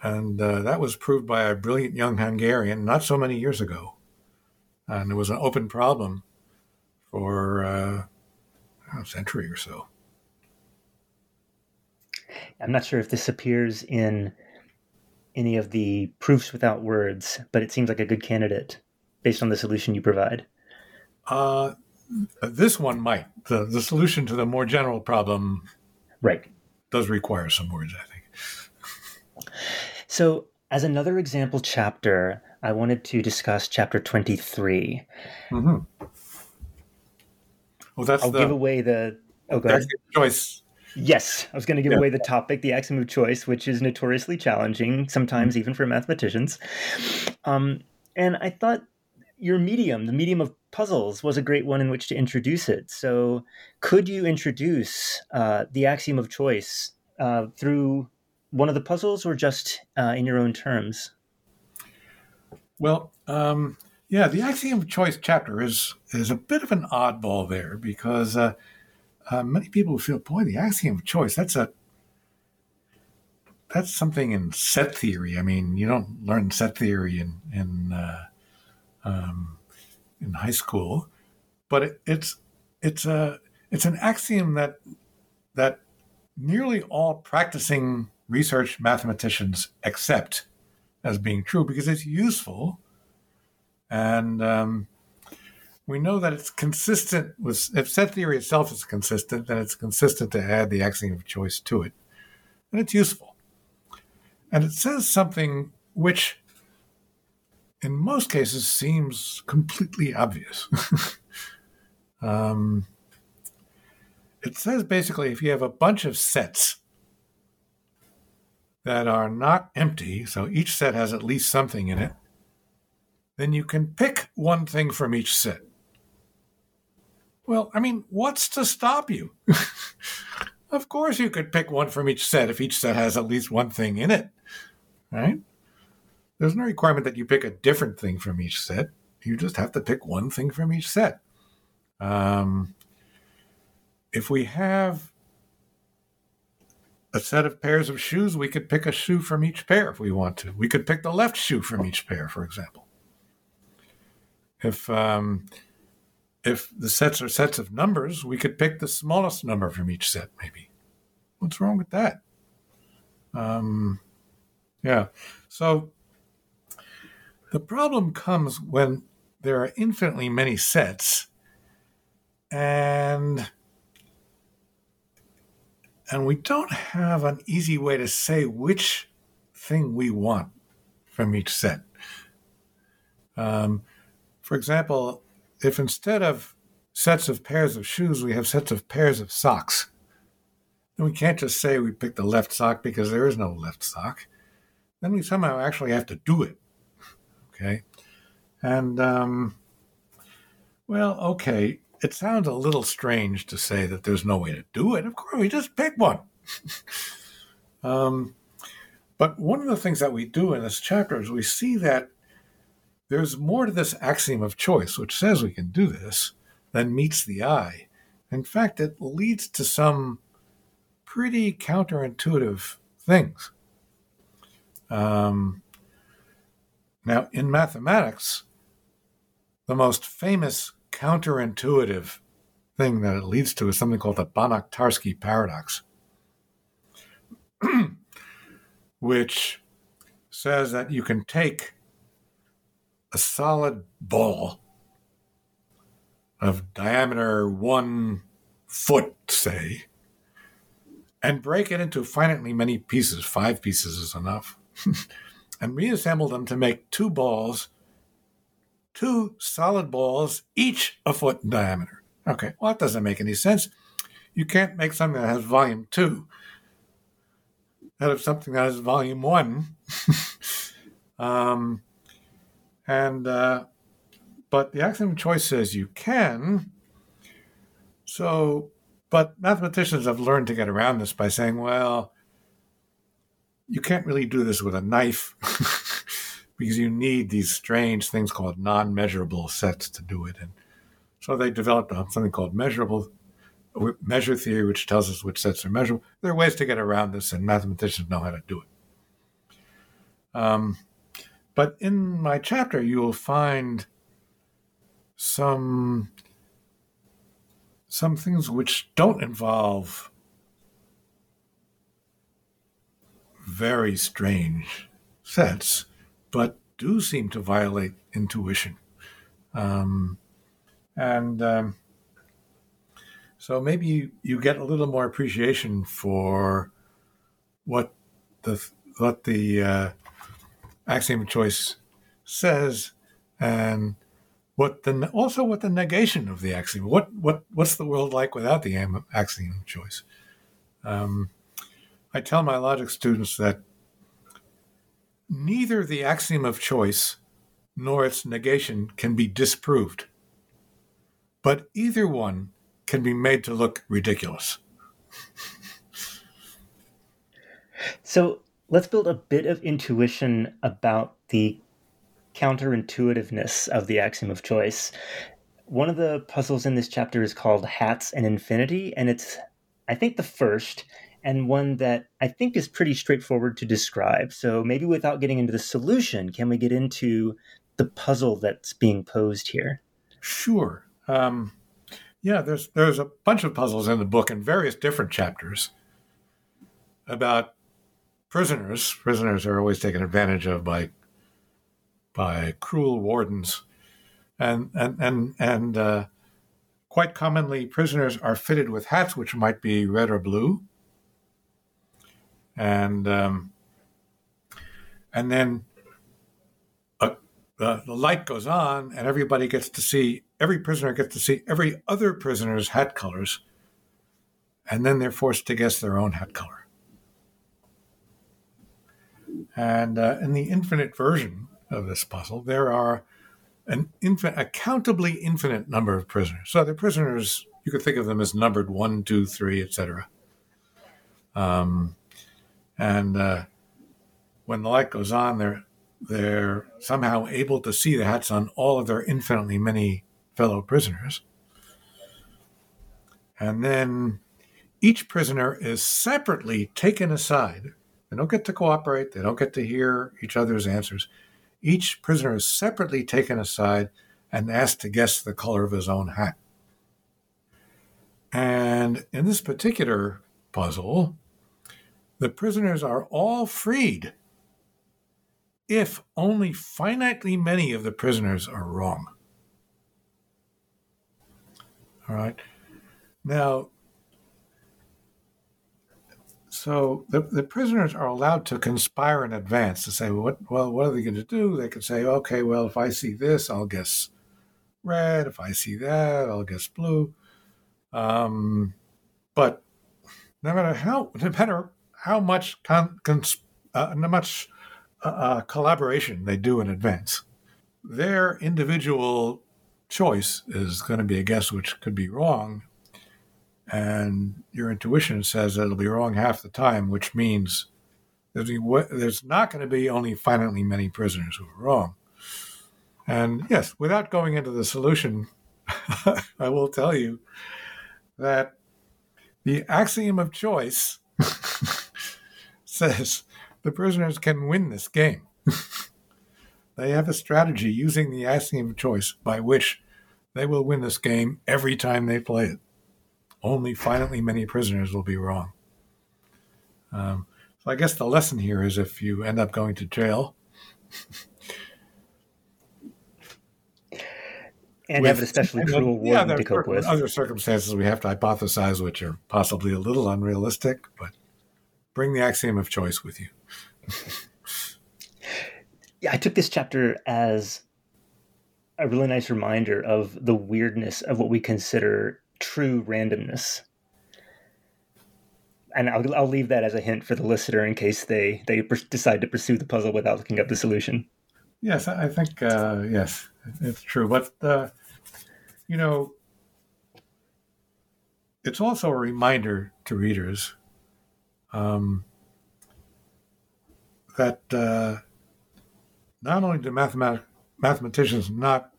And uh, that was proved by a brilliant young Hungarian not so many years ago. And it was an open problem for uh, a century or so. I'm not sure if this appears in any of the proofs without words, but it seems like a good candidate based on the solution you provide. Uh, this one might. The, the solution to the more general problem right. does require some words, I think. So, as another example chapter, I wanted to discuss chapter 23. Mm-hmm. Well, that's I'll the, give away the. Oh, go ahead. choice. Yes, I was going to give yeah. away the topic, the axiom of choice, which is notoriously challenging, sometimes mm-hmm. even for mathematicians. Um, and I thought your medium, the medium of puzzles, was a great one in which to introduce it. So, could you introduce uh, the axiom of choice uh, through one of the puzzles or just uh, in your own terms? Well, um, yeah, the axiom of choice chapter is is a bit of an oddball there because uh, uh, many people feel, boy, the axiom of choice that's a that's something in set theory. I mean, you don't learn set theory in in uh, um, in high school, but it, it's it's a it's an axiom that that nearly all practicing research mathematicians accept as being true because it's useful. And um, we know that it's consistent with, if set theory itself is consistent, then it's consistent to add the axiom of choice to it. And it's useful. And it says something which, in most cases, seems completely obvious. *laughs* um, it says basically if you have a bunch of sets that are not empty, so each set has at least something in it, then you can pick one thing from each set. Well, I mean, what's to stop you? *laughs* Of course, you could pick one from each set if each set has at least one thing in it, right? There's no requirement that you pick a different thing from each set. You just have to pick one thing from each set. Um, if we have a set of pairs of shoes, we could pick a shoe from each pair if we want to. We could pick the left shoe from each pair, for example. If um, if the sets are sets of numbers, we could pick the smallest number from each set, maybe. What's wrong with that? Um, yeah. So the problem comes when there are infinitely many sets and and we don't have an easy way to say which thing we want from each set. Um, for example, if instead of sets of pairs of shoes, we have sets of pairs of socks, then we can't just say we picked the left sock because there is no left sock. Then we somehow actually have to do it. Okay. And, um, well, okay, it sounds a little strange to say that there's no way to do it. Of course, we just pick one. *laughs* um, but one of the things that we do in this chapter is we see that there's more to this axiom of choice, which says we can do this, than meets the eye. In fact, it leads to some pretty counterintuitive things. Um, now, in mathematics, the most famous counterintuitive thing that it leads to is something called the Banach-Tarski paradox, *clears throat* which says that you can take a solid ball of diameter one foot, say, and break it into finitely many pieces. Five pieces is enough. *laughs* and reassemble them to make two balls two solid balls, each a foot in diameter. Okay, well, that doesn't make any sense. You can't make something that has volume two out of something that has volume one. *laughs* um, and, uh, but the axiom of choice says you can. So, but mathematicians have learned to get around this by saying, well, you can't really do this with a knife. *laughs* because you need these strange things called non-measurable sets to do it. And so they developed something called measurable measure theory, which tells us which sets are measurable. There are ways to get around this, and mathematicians know how to do it. Um, but in my chapter, you will find some some things which don't involve very strange sets but do seem to violate intuition. Um, and um, so maybe you, you get a little more appreciation for what the what the uh, axiom of choice says, and what the also what the negation of the axiom. What what what's the world like without the axiom of choice? Um, I tell my logic students that neither the axiom of choice nor its negation can be disproved, but either one can be made to look ridiculous. so let's build a bit of intuition about the counterintuitiveness of the axiom of choice. One of the puzzles in this chapter is called Hats and Infinity, and it's, I think, the first and one that I think is pretty straightforward to describe. So maybe without getting into the solution, can we get into the puzzle that's being posed here? Sure. Um, yeah, there's there's a bunch of puzzles in the book in various different chapters about prisoners. Prisoners are always taken advantage of by by cruel wardens, and and and and uh, quite commonly, prisoners are fitted with hats which might be red or blue and um, and then a, the, the light goes on, and everybody gets to see every prisoner gets to see every other prisoner's hat colors, and then they're forced to guess their own hat color. And uh, in the infinite version of this puzzle, there are an infinite, a countably infinite number of prisoners. So the prisoners, you could think of them as numbered one, two, three, etc. Um, and uh, when the light goes on, they're they're somehow able to see the hats on all of their infinitely many fellow prisoners. And then each prisoner is separately taken aside. They don't get to cooperate, they don't get to hear each other's answers. Each prisoner is separately taken aside and asked to guess the color of his own hat. And in this particular puzzle, the prisoners are all freed if only finitely many of the prisoners are wrong. All right. Now, so the, the prisoners are allowed to conspire in advance to say, well, what, well, what are they going to do? They could say, okay, well, if I see this, I'll guess red. If I see that, I'll guess blue. Um, but no matter how, *laughs* no matter how much con, cons, uh, much uh, uh, collaboration they do in advance, their individual choice is going to be a guess which could be wrong and your intuition says it'll be wrong half the time, which means there's not going to be only finitely many prisoners who are wrong. And yes, without going into the solution, *laughs* I will tell you that the axiom of choice *laughs* says the prisoners can win this game. *laughs* they have a strategy using the axiom of choice by which they will win this game every time they play it only finitely many prisoners will be wrong. Um, so I guess the lesson here is if you end up going to jail, *laughs* and with, have an especially *laughs* cruel warden yeah, to cope with. Other circumstances we have to hypothesize, which are possibly a little unrealistic, but bring the axiom of choice with you. yeah, I took this chapter as a really nice reminder of the weirdness of what we consider true randomness. And I'll, I'll leave that as a hint for the listener in case they, they decide to pursue the puzzle without looking up the solution. Yes, I think, uh, yes, it's true. But, uh, you know, it's also a reminder to readers um, that uh, not only do mathemat- mathematicians not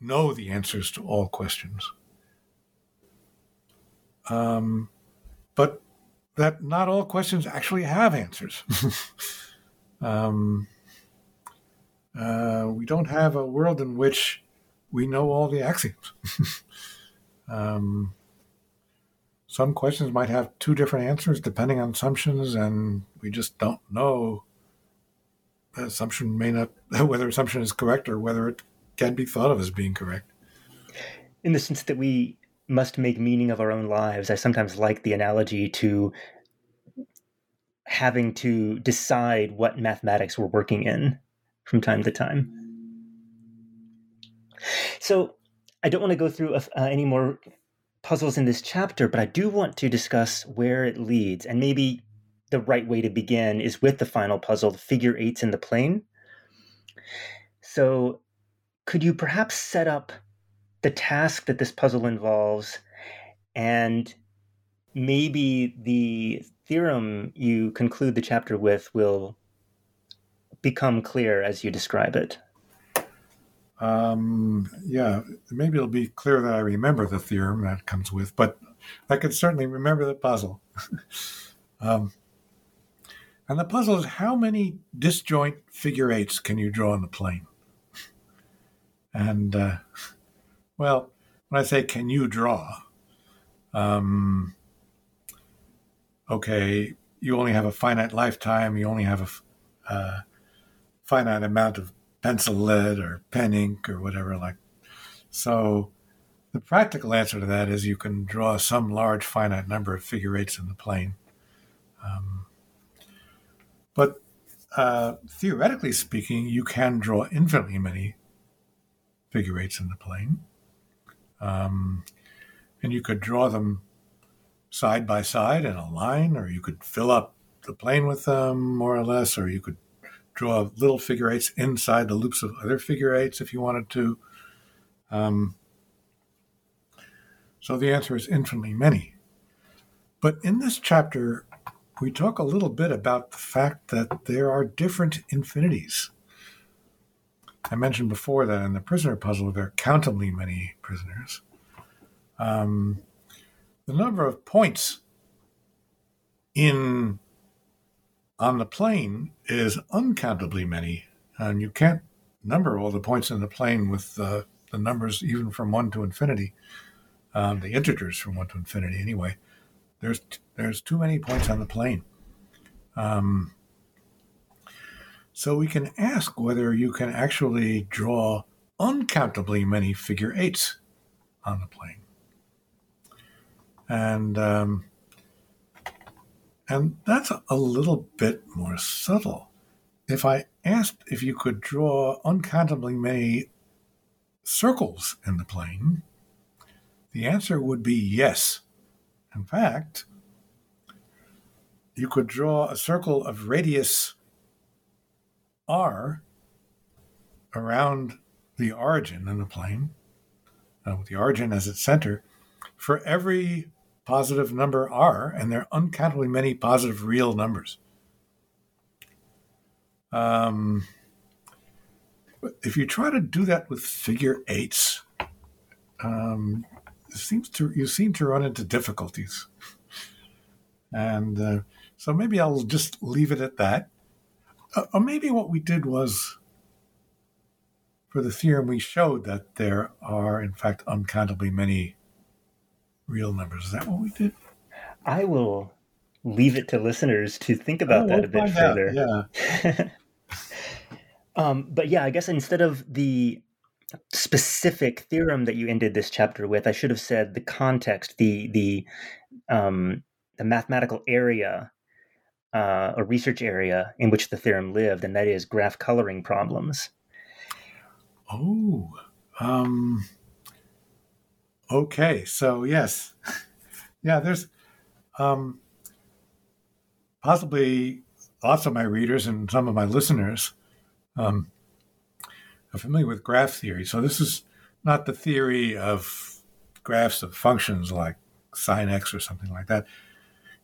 know the answers to all questions, um, but that not all questions actually have answers. *laughs* um, uh, we don't have a world in which we know all the axioms. *laughs* um, some questions might have two different answers depending on assumptions, and we just don't know. The assumption may not *laughs* whether assumption is correct or whether it can be thought of as being correct. In the sense that we must make meaning of our own lives, I sometimes like the analogy to having to decide what mathematics we're working in from time to time. So, I don't want to go through uh, any more puzzles in this chapter, but I do want to discuss where it leads. And maybe the right way to begin is with the final puzzle, the figure eights in the plane. So, could you perhaps set up the task that this puzzle involves and maybe the theorem you conclude the chapter with will become clear as you describe it. Um, yeah, maybe it'll be clear that I remember the theorem that comes with, but I can certainly remember the puzzle. *laughs* um, and the puzzle is how many disjoint figure eights can you draw in the plane? And uh, well, when I say can you draw, um, okay, you only have a finite lifetime, you only have a uh, finite amount of pencil lead or pen ink or whatever like. So the practical answer to that is you can draw some large finite number of figure eights in the plane. Um, but uh, theoretically speaking, you can draw infinitely many figure eights in the plane. Um, and you could draw them side by side in a line, or you could fill up the plane with them more or less, or you could draw little figure eights inside the loops of other figure eights if you wanted to. Um, so the answer is infinitely many. But in this chapter, we talk a little bit about the fact that there are different infinities. I mentioned before that in the prisoner puzzle, there are countably many prisoners. Um, the number of points in on the plane is uncountably many, and you can't number all the points in the plane with uh, the numbers even from one to infinity, um, the integers from one to infinity. Anyway, there's there's too many points on the plane. Um, so we can ask whether you can actually draw uncountably many figure eights on the plane. And um, and that's a little bit more subtle. If I asked if you could draw uncountably many circles in the plane, the answer would be yes. In fact, you could draw a circle of radius r around the origin in the plane, uh, with the origin as its center, for every positive number r, and there are uncountably many positive real numbers. Um, if you try to do that with figure eights, um, seems to you seem to run into difficulties, and uh, so maybe I'll just leave it at that. Uh, or maybe what we did was, for the theorem, we showed that there are in fact uncountably many real numbers. Is that what we did? I will leave it to listeners to think about oh, that we'll a bit further. Out, yeah. *laughs* um, but yeah, I guess instead of the specific theorem that you ended this chapter with, I should have said the context, the the um, the mathematical area uh, or research area in which the theorem lived, and that is graph coloring problems. Oh, um, Okay, so yes, *laughs* yeah, there's um, possibly lots of my readers and some of my listeners um, are familiar with graph theory. So this is not the theory of graphs of functions like sine x or something like that.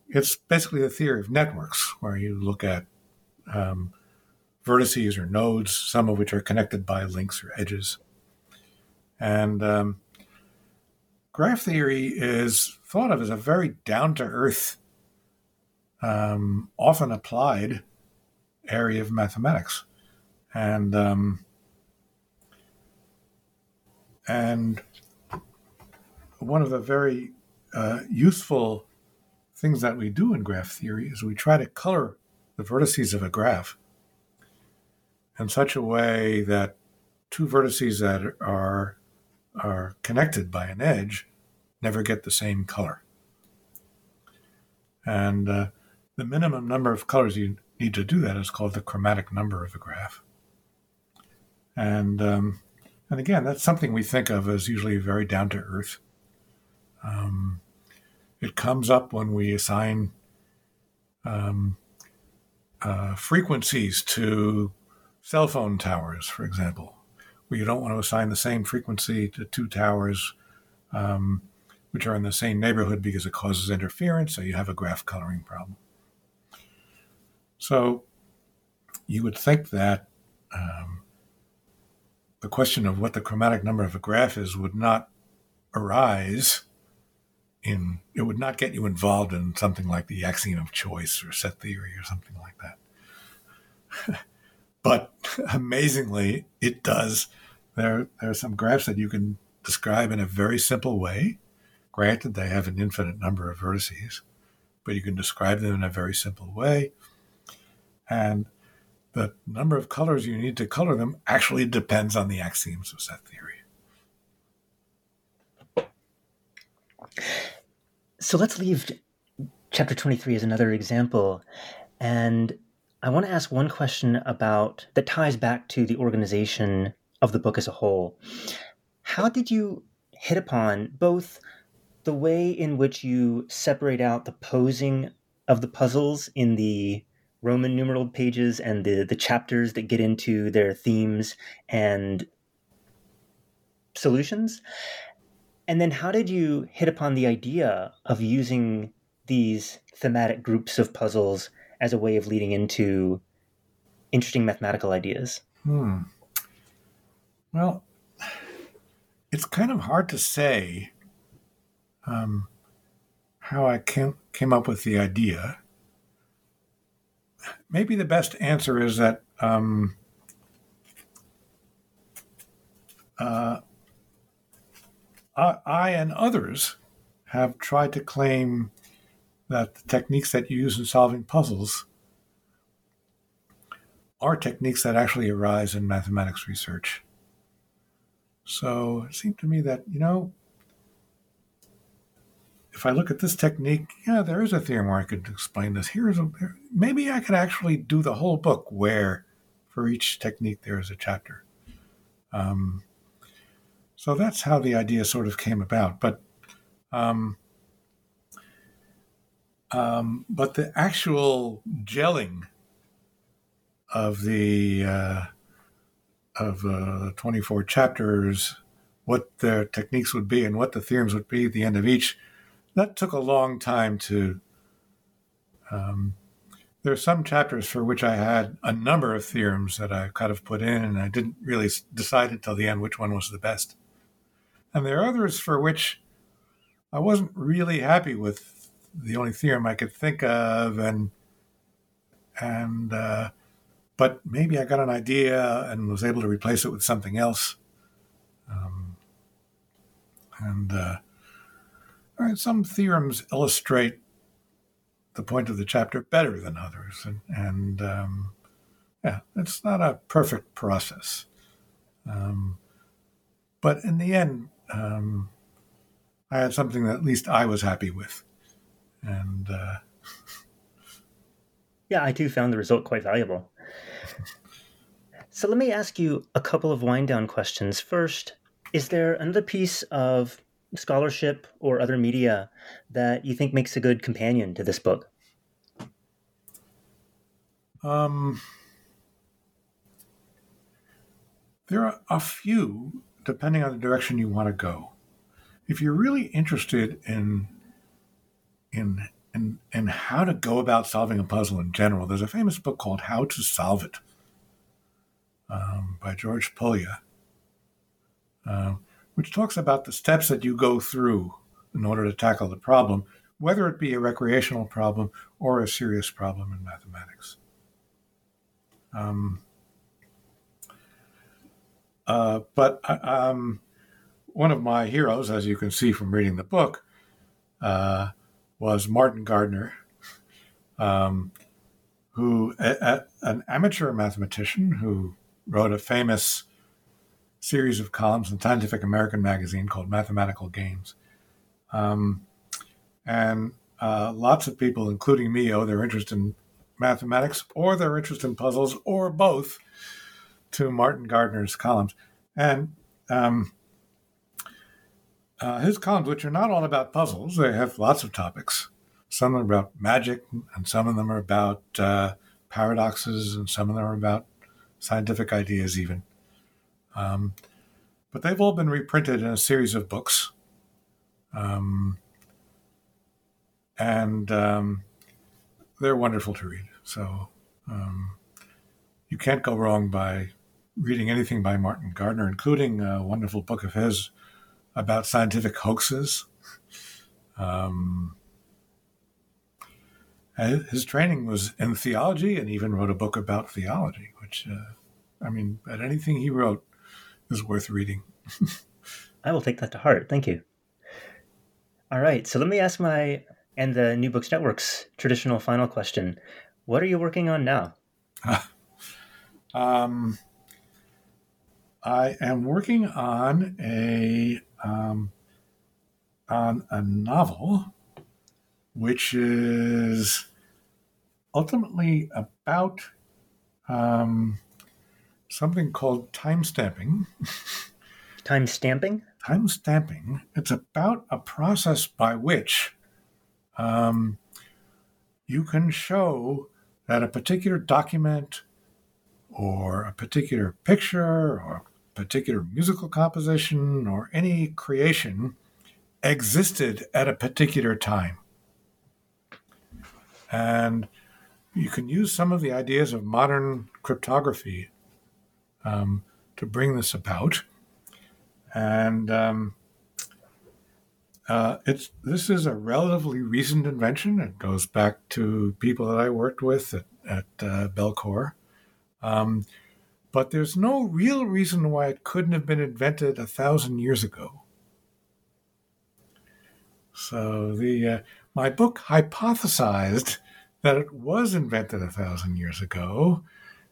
It's basically a theory of networks where you look at um, vertices or nodes, some of which are connected by links or edges. And um, graph theory is thought of as a very down to earth, um, often applied area of mathematics. And, um, and one of the very uh, useful things that we do in graph theory is we try to color the vertices of a graph in such a way that two vertices that are are connected by an edge never get the same color. And uh, the minimum number of colors you need to do that is called the chromatic number of a graph. And um, and again, that's something we think of as usually very down to earth. Um, it comes up when we assign um, uh, frequencies to cell phone towers, for example, where you don't want to assign the same frequency to two towers um, which are in the same neighborhood because it causes interference, so you have a graph coloring problem. So you would think that um, the question of what the chromatic number of a graph is would not arise in, it would not get you involved in something like the axiom of choice or set theory or something like that. *laughs* but *laughs* amazingly, it does. There, there are some graphs that you can describe in a very simple way Granted, they have an infinite number of vertices, but you can describe them in a very simple way. And the number of colors you need to color them actually depends on the axioms of set theory. So let's leave chapter 23 as another example. And I want to ask one question about that ties back to the organization of the book as a whole. How did you hit upon both the way in which you separate out the posing of the puzzles in the Roman numeral pages and the, the chapters that get into their themes and solutions. And then how did you hit upon the idea of using these thematic groups of puzzles as a way of leading into interesting mathematical ideas? Hmm. Well, it's kind of hard to say um, how I came, came up with the idea. Maybe the best answer is that um, uh, I, I and others have tried to claim that the techniques that you use in solving puzzles are techniques that actually arise in mathematics research. So it seemed to me that, you know, if I look at this technique, yeah, there is a theorem where I could explain this. Here's a, maybe I could actually do the whole book where for each technique there is a chapter. Um, so that's how the idea sort of came about. But um, um, but the actual gelling of the uh, of uh, 24 chapters, what their techniques would be and what the theorems would be at the end of each, that took a long time to. Um, there are some chapters for which I had a number of theorems that I kind of put in, and I didn't really decide until the end which one was the best. And there are others for which I wasn't really happy with the only theorem I could think of, and and uh, but maybe I got an idea and was able to replace it with something else. Um, and uh, all right, some theorems illustrate the point of the chapter better than others, and, and um, yeah, it's not a perfect process. Um, but in the end, um, I had something that at least I was happy with, and uh, yeah, I too found the result quite valuable. So let me ask you a couple of wind down questions. First, is there another piece of scholarship or other media that you think makes a good companion to this book? Um, there are a few, depending on the direction you want to go. If you're really interested in in in in how to go about solving a puzzle in general, there's a famous book called How to Solve It um, by George Polya, uh, which talks about the steps that you go through in order to tackle the problem, whether it be a recreational problem or a serious problem in mathematics. Um, uh, but uh, um, one of my heroes, as you can see from reading the book, uh, was Martin Gardner, um, who a, a, an amateur mathematician who wrote a famous series of columns in Scientific American magazine called Mathematical Games. Um, and uh, lots of people, including me, owe their interest in mathematics or their interest in puzzles or both to Martin Gardner's columns. And um, uh, his columns, which are not all about puzzles, they have lots of topics. Some are about magic, and some of them are about uh, paradoxes, and some of them are about scientific ideas, even. Um, but they've all been reprinted in a series of books. Um, and um, they're wonderful to read. So um, you can't go wrong by reading anything by Martin Gardner, including a wonderful book of his about scientific hoaxes. Um, his training was in theology and even wrote a book about theology, which, uh, I mean, but anything he wrote is worth reading. *laughs* I will take that to heart. Thank you. All right. So let me ask my and the New Books Network's traditional final question. What are you working on now? *laughs* um, I am working on a um, on a novel, which is ultimately about um, something called time stamping. time stamping? Time stamping. It's about a process by which um, you can show that a particular document or a particular picture or a particular musical composition or any creation existed at a particular time. And you can use some of the ideas of modern cryptography um, to bring this about. And um, uh, it's this is a relatively recent invention. It goes back to people that I worked with at, at uh, Bellcore. Um, but there's no real reason why it couldn't have been invented a thousand years ago. So the uh, my book hypothesized that it was invented a thousand years ago,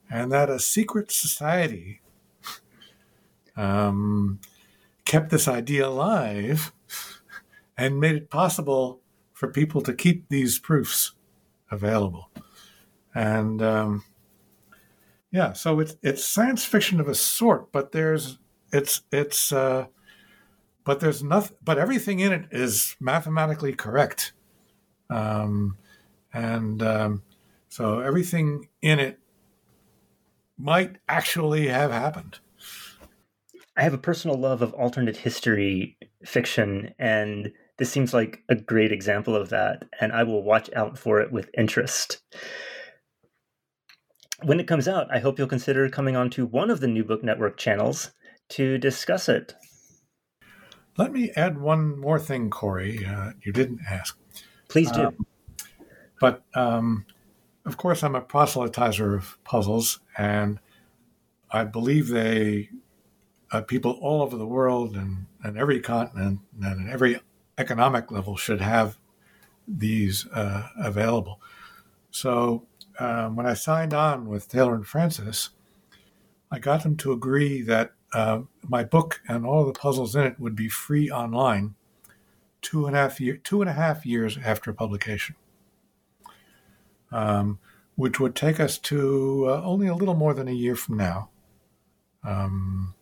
and that a secret society um, kept this idea alive and made it possible for people to keep these proofs available. And um, yeah, so it's it's science fiction of a sort, but there's it's it's uh, but there's nothing, but everything in it is mathematically correct, um, and um, so everything in it might actually have happened. I have a personal love of alternate history fiction, and this seems like a great example of that, and I will watch out for it with interest. When it comes out, I hope you'll consider coming onto one of the New Book Network channels to discuss it. Let me add one more thing, Cory. Uh, you didn't ask. Please do. Um, but um, of course, I'm a proselytizer of puzzles, and I believe they uh, people all over the world and, and every continent and every economic level should have these uh, available. So um, when I signed on with Taylor and Francis, I got them to agree that uh, my book and all the puzzles in it would be free online two and a half year, two and a half years after publication, um, which would take us to uh, only a little more than a year from now, um,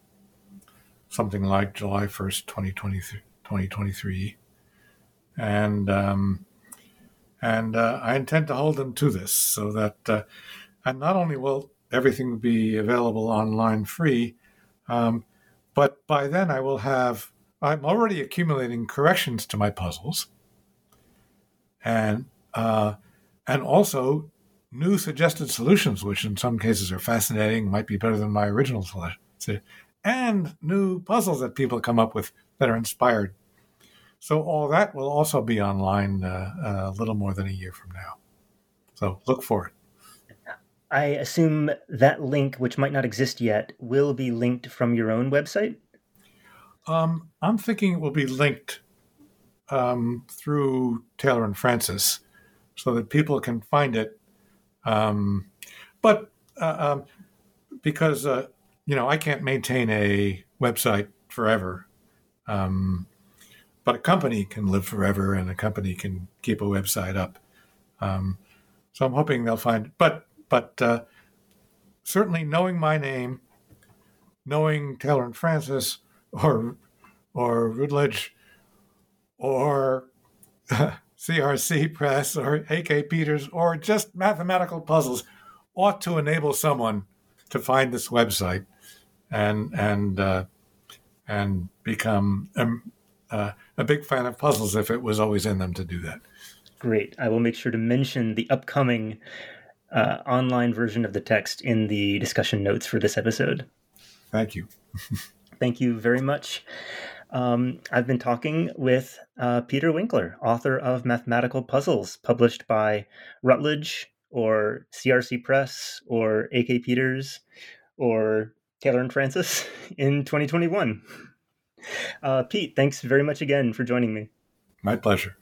something like July 1st, 2023. 2023. And um, and uh, I intend to hold them to this so that, uh, and not only will everything be available online free, um, but by then I will have, I'm already accumulating corrections to my puzzles. And, uh, and also new suggested solutions, which in some cases are fascinating, might be better than my original solution, and new puzzles that people come up with that are inspired so all that will also be online uh, a little more than a year from now. So look for it. I assume that link, which might not exist yet, will be linked from your own website. Um, I'm thinking it will be linked um, through Taylor and Francis, so that people can find it. Um, but uh, um, because uh, you know I can't maintain a website forever, um, but a company can live forever and a company can keep a website up. Um, so I'm hoping they'll find, but but uh, certainly knowing my name, knowing Taylor and Francis, or or Routledge, or *laughs* CRC Press, or AK Peters, or just mathematical puzzles, ought to enable someone to find this website and and uh, and become um, uh, a big fan of puzzles if it was always in them to do that. Great. I will make sure to mention the upcoming uh, online version of the text in the discussion notes for this episode. Thank you. *laughs* Thank you very much. Um, I've been talking with uh, Peter Winkler, author of Mathematical Puzzles, published by Routledge or CRC Press or AK Peters or Taylor and Francis *laughs* in 2021. Uh, Pete, thanks very much again for joining me. My pleasure.